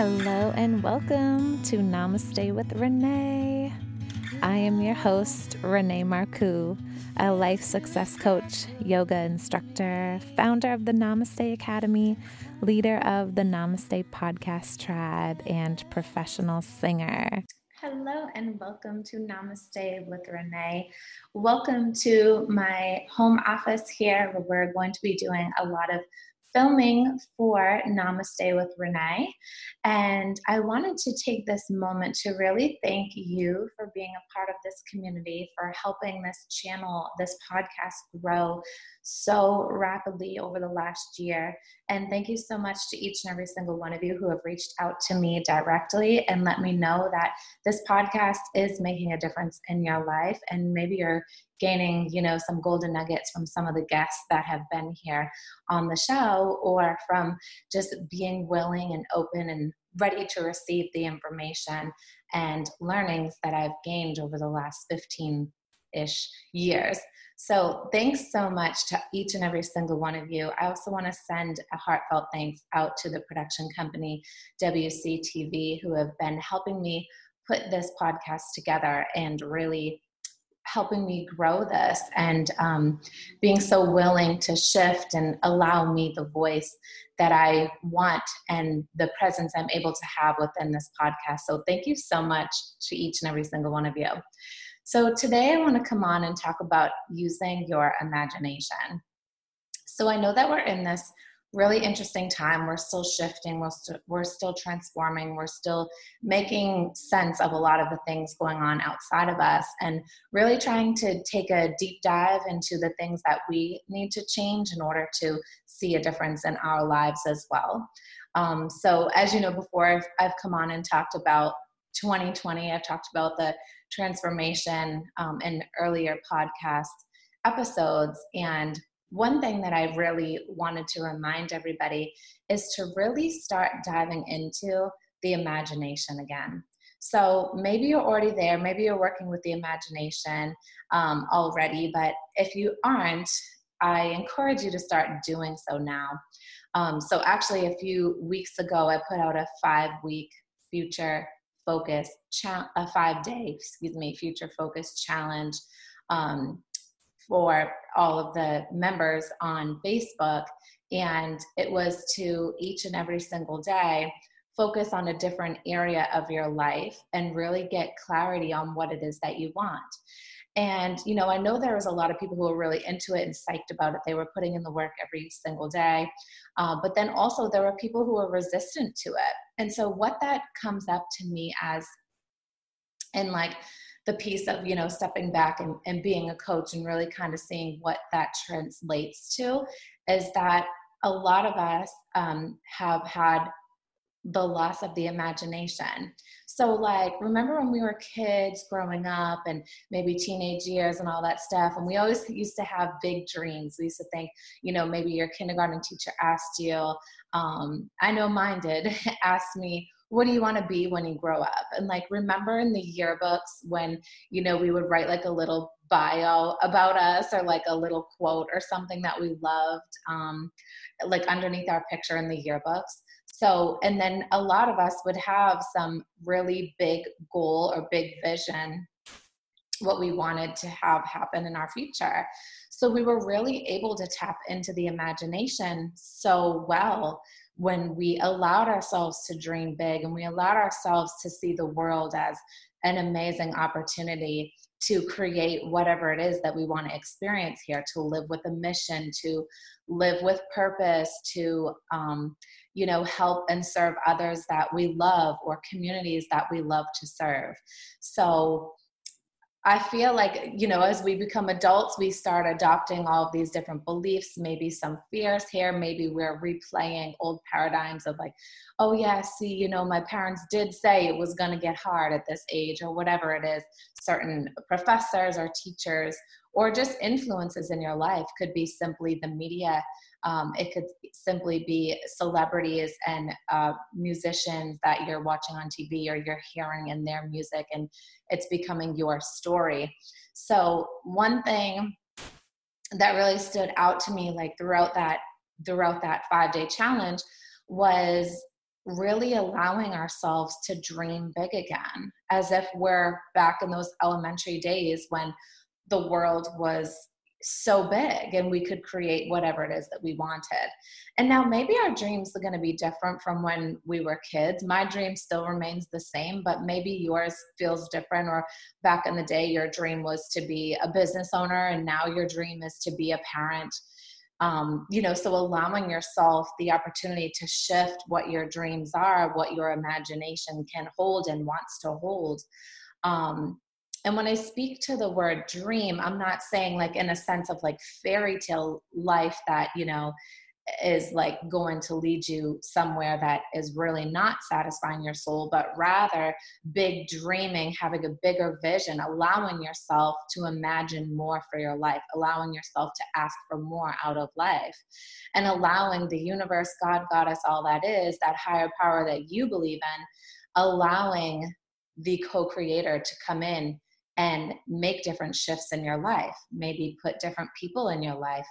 Hello and welcome to Namaste with Renee. I am your host, Renee Marcoux, a life success coach, yoga instructor, founder of the Namaste Academy, leader of the Namaste podcast tribe, and professional singer. Hello and welcome to Namaste with Renee. Welcome to my home office here where we're going to be doing a lot of filming for Namaste with Renee. And I wanted to take this moment to really thank you for being a part of this community, for helping this channel, this podcast grow so rapidly over the last year. And thank you so much to each and every single one of you who have reached out to me directly and let me know that this podcast is making a difference in your life. And maybe you're gaining, you know, some golden nuggets from some of the guests that have been here on the show or from just being willing and open and ready to receive the information and learnings that I've gained over the last 15 ish years. So, thanks so much to each and every single one of you. I also want to send a heartfelt thanks out to the production company WCTV, who have been helping me put this podcast together and really helping me grow this and um, being so willing to shift and allow me the voice that I want and the presence I'm able to have within this podcast. So, thank you so much to each and every single one of you. So, today I want to come on and talk about using your imagination. So, I know that we're in this really interesting time. We're still shifting, we're, we st- we're still transforming, we're still making sense of a lot of the things going on outside of us, and really trying to take a deep dive into the things that we need to change in order to see a difference in our lives as well. Um, so, as you know, before I've, I've come on and talked about 2020, I've talked about the transformation um, in earlier podcast episodes. And one thing that I really wanted to remind everybody is to really start diving into the imagination again. So maybe you're already there, maybe you're working with the imagination um, already, but if you aren't, I encourage you to start doing so now. Um, so actually, a few weeks ago, I put out a five week future focus a five day excuse me future focus challenge um, for all of the members on facebook. And it was to each and every single day focus on a different area of your life and really get clarity on what it is that you want and, you know, I know there was a lot of people who were really into it and psyched about it. They were putting in the work every single day. Uh, but then also there were people who were resistant to it. And so what that comes up to me as, and like, the piece of you know stepping back and, and being a coach and really kind of seeing what that translates to is that a lot of us um, have had the loss of the imagination. So, like, remember when we were kids growing up and maybe teenage years and all that stuff? And we always used to have big dreams. We used to think, you know, maybe your kindergarten teacher asked you, um, I know mine did, asked me, what do you want to be when you grow up? And like, remember in the yearbooks when, you know, we would write like a little bio about us or like a little quote or something that we loved, um, like underneath our picture in the yearbooks. So, and then a lot of us would have some really big goal or big vision, what we wanted to have happen in our future. So, we were really able to tap into the imagination so well when we allowed ourselves to dream big and we allowed ourselves to see the world as an amazing opportunity to create whatever it is that we want to experience here to live with a mission to live with purpose to um, you know help and serve others that we love or communities that we love to serve so I feel like, you know, as we become adults, we start adopting all of these different beliefs, maybe some fears here. Maybe we're replaying old paradigms of like, oh, yeah, see, you know, my parents did say it was going to get hard at this age or whatever it is. Certain professors or teachers or just influences in your life could be simply the media um, it could simply be celebrities and uh, musicians that you're watching on TV or you're hearing in their music, and it's becoming your story. So, one thing that really stood out to me, like throughout that throughout that five day challenge, was really allowing ourselves to dream big again, as if we're back in those elementary days when the world was so big and we could create whatever it is that we wanted. And now maybe our dreams are going to be different from when we were kids. My dream still remains the same, but maybe yours feels different. Or back in the day, your dream was to be a business owner, and now your dream is to be a parent. Um, you know, so allowing yourself the opportunity to shift what your dreams are, what your imagination can hold and wants to hold. Um, and when I speak to the word dream, I'm not saying like in a sense of like fairy tale life that, you know, is like going to lead you somewhere that is really not satisfying your soul, but rather big dreaming, having a bigger vision, allowing yourself to imagine more for your life, allowing yourself to ask for more out of life, and allowing the universe, God, Goddess, all that is, that higher power that you believe in, allowing the co creator to come in and make different shifts in your life. Maybe put different people in your life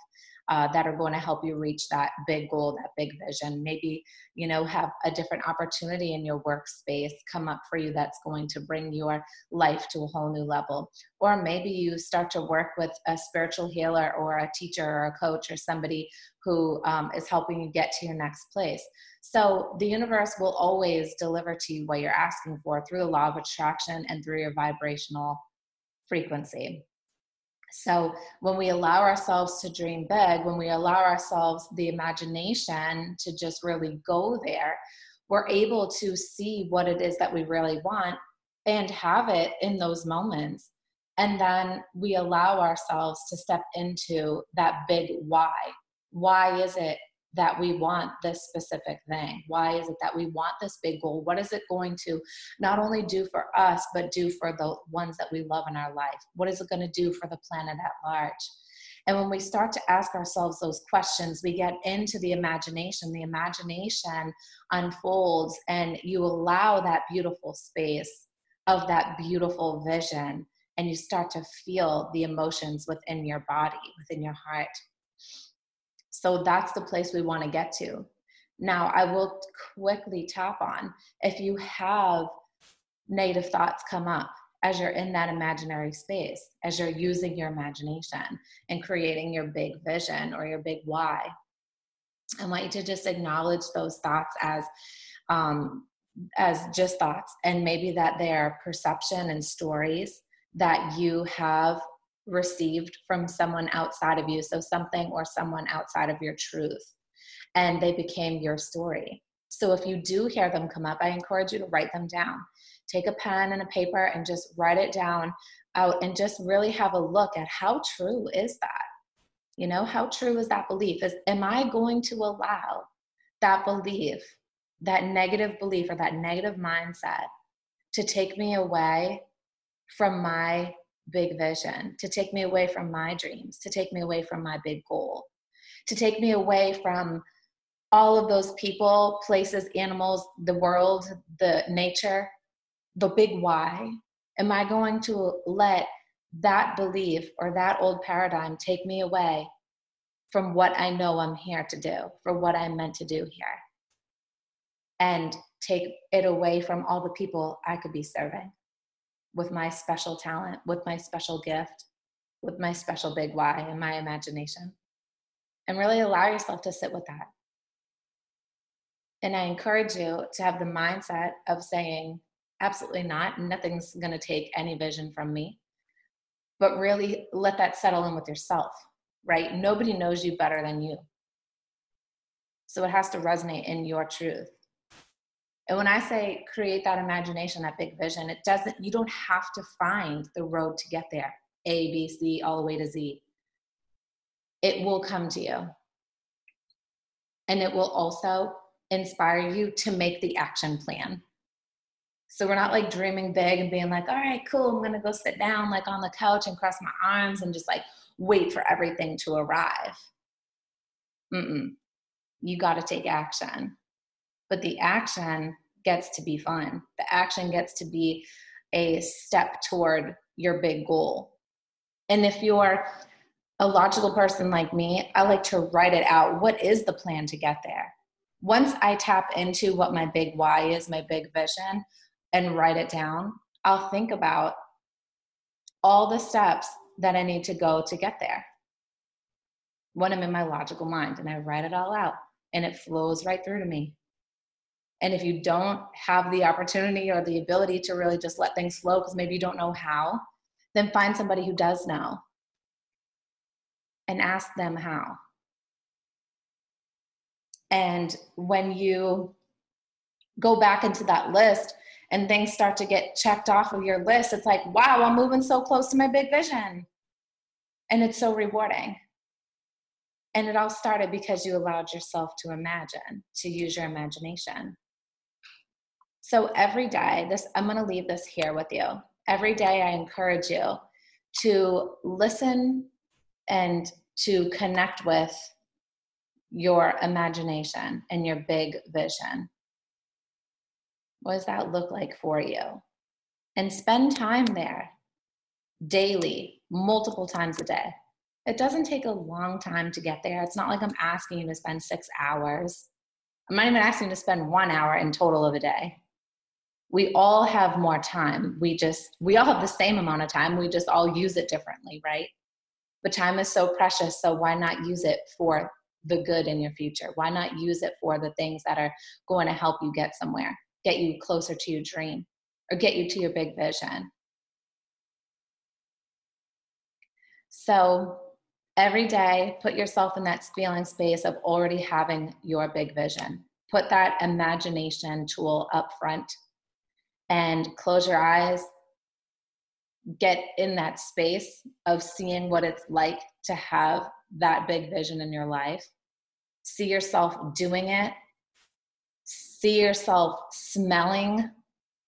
uh, that are going to help you reach that big goal, that big vision. Maybe, you know, have a different opportunity in your workspace come up for you that's going to bring your life to a whole new level. Or maybe you start to work with a spiritual healer or a teacher or a coach or somebody who um, is helping you get to your next place. So the universe will always deliver to you what you're asking for through the law of attraction and through your vibrational frequency. So, when we allow ourselves to dream big, when we allow ourselves the imagination to just really go there, we're able to see what it is that we really want and have it in those moments. And then we allow ourselves to step into that big why. Why is it that we want this specific thing? Why is it that we want this big goal? What is it going to not only do for us, but do for the ones that we love in our life? What is it going to do for the planet at large? And when we start to ask ourselves those questions, we get into the imagination. The imagination unfolds, and you allow that beautiful space of that beautiful vision, and you start to feel the emotions within your body, within your heart. So that's the place we want to get to. Now, I will quickly tap on if you have negative thoughts come up as you're in that imaginary space, as you're using your imagination and creating your big vision or your big why. I want you to just acknowledge those thoughts as um, as just thoughts, and maybe that they are perception and stories that you have received from someone outside of you, so something or someone outside of your truth, and they became your story. So if you do hear them come up, I encourage you to write them down. Take a pen and a paper and just write it down out and just really have a look at how true is that? You know, how true is that belief? Is am I going to allow that belief, that negative belief or that negative mindset to take me away from my big vision, to take me away from my dreams, to take me away from my big goal, to take me away from all of those people, places, animals, the world, the nature, the big why. Am I going to let that belief or that old paradigm take me away from what I know I'm here to do, for what I'm meant to do here? And take it away from all the people I could be serving with my special talent, with my special gift, with my special big why and my imagination. And really allow yourself to sit with that. And I encourage you to have the mindset of saying, absolutely not, nothing's going to take any vision from me. But really let that settle in with yourself, right? Nobody knows you better than you. So it has to resonate in your truth. And when I say create that imagination, that big vision, it doesn't, you don't have to find the road to get there A, B, C, all the way to Z. It will come to you. And it will also inspire you to make the action plan. So we're not like dreaming big and being like, all right, cool, I'm gonna go sit down like on the couch and cross my arms and just like wait for everything to arrive. Mm-mm. You gotta take action but the action gets to be fun. The action gets to be a step toward your big goal. And if you're a logical person like me, I like to write it out. What is the plan to get there? once I tap into what my big why is, my big vision, and write it down, I'll think about all the steps that I need to go to get there when I'm in my logical mind and I write it all out and it flows right through to me. And if you don't have the opportunity or the ability to really just let things flow because maybe you don't know how, then find somebody who does know and ask them how. And when you go back into that list and things start to get checked off of your list, it's like, wow, I'm moving so close to my big vision. And it's so rewarding. And it all started because you allowed yourself to imagine, to use your imagination. So every day, this I'm going to leave this here with you. Every day I encourage you to listen and to connect with your imagination and your big vision. What does that look like for you? And spend time there daily, multiple times a day. It doesn't take a long time to get there. It's not like I'm asking you to spend six hours. I'm not even asking you to spend one hour in total of a day. We all have more time. We just, we all have the same amount of time. We just all use it differently, right? But time is so precious. So why not use it for the good in your future? Why not use it for the things that are going to help you get somewhere, get you closer to your dream, or get you to your big vision? So every day, put yourself in that feeling space of already having your big vision. Put that imagination tool up front and close your eyes. Get in that space of seeing what it's like to have that big vision in your life. See yourself doing it. See yourself smelling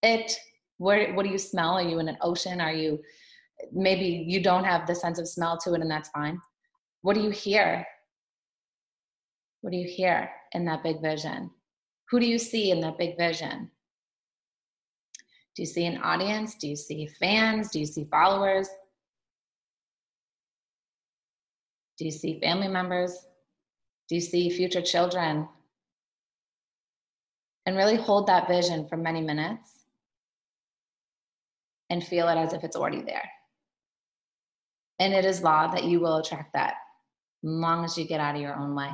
it. Where, what do you smell? Are you in an ocean? Are you maybe you don't have the sense of smell to it, and that's fine. What do you hear? What do you hear in that big vision? Who do you see in that big vision? Do you see an audience? Do you see fans? Do you see followers? Do you see family members? Do you see future children? And really hold that vision for many minutes and feel it as if it's already there. And it is law that you will attract that as long as you get out of your own way.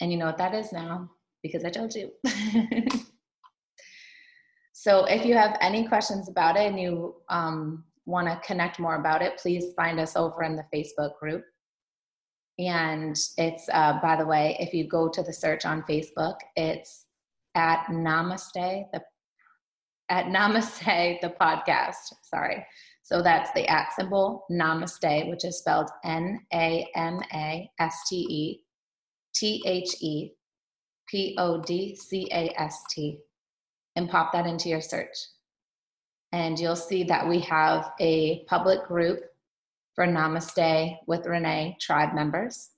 And you know what that is now because I told you. so if you have any questions about it and you um, want to connect more about it, please find us over in the Facebook group. And it's, uh, by the way, if you go to the search on Facebook, it's at Namaste, the at Namaste, the podcast. Sorry. So that's the at symbol Namaste, which is spelled N A M A S T E T H E P O D C A S T, and pop that into your search and you'll see that we have a public group for Namaste with Renee tribe members.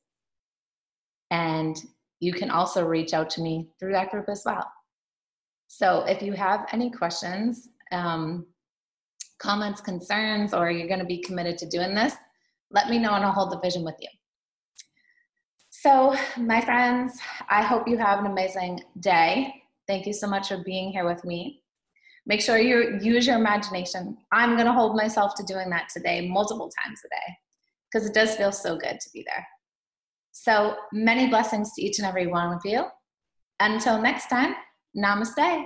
And you can also reach out to me through that group as well. So if you have any questions, um, comments, concerns, or you're going to be committed to doing this, let me know and I'll hold the vision with you. So, my friends, I hope you have an amazing day. Thank you so much for being here with me. Make sure you use your imagination. I'm going to hold myself to doing that today multiple times a day because it does feel so good to be there. So many blessings to each and every one of you. Until next time, namaste.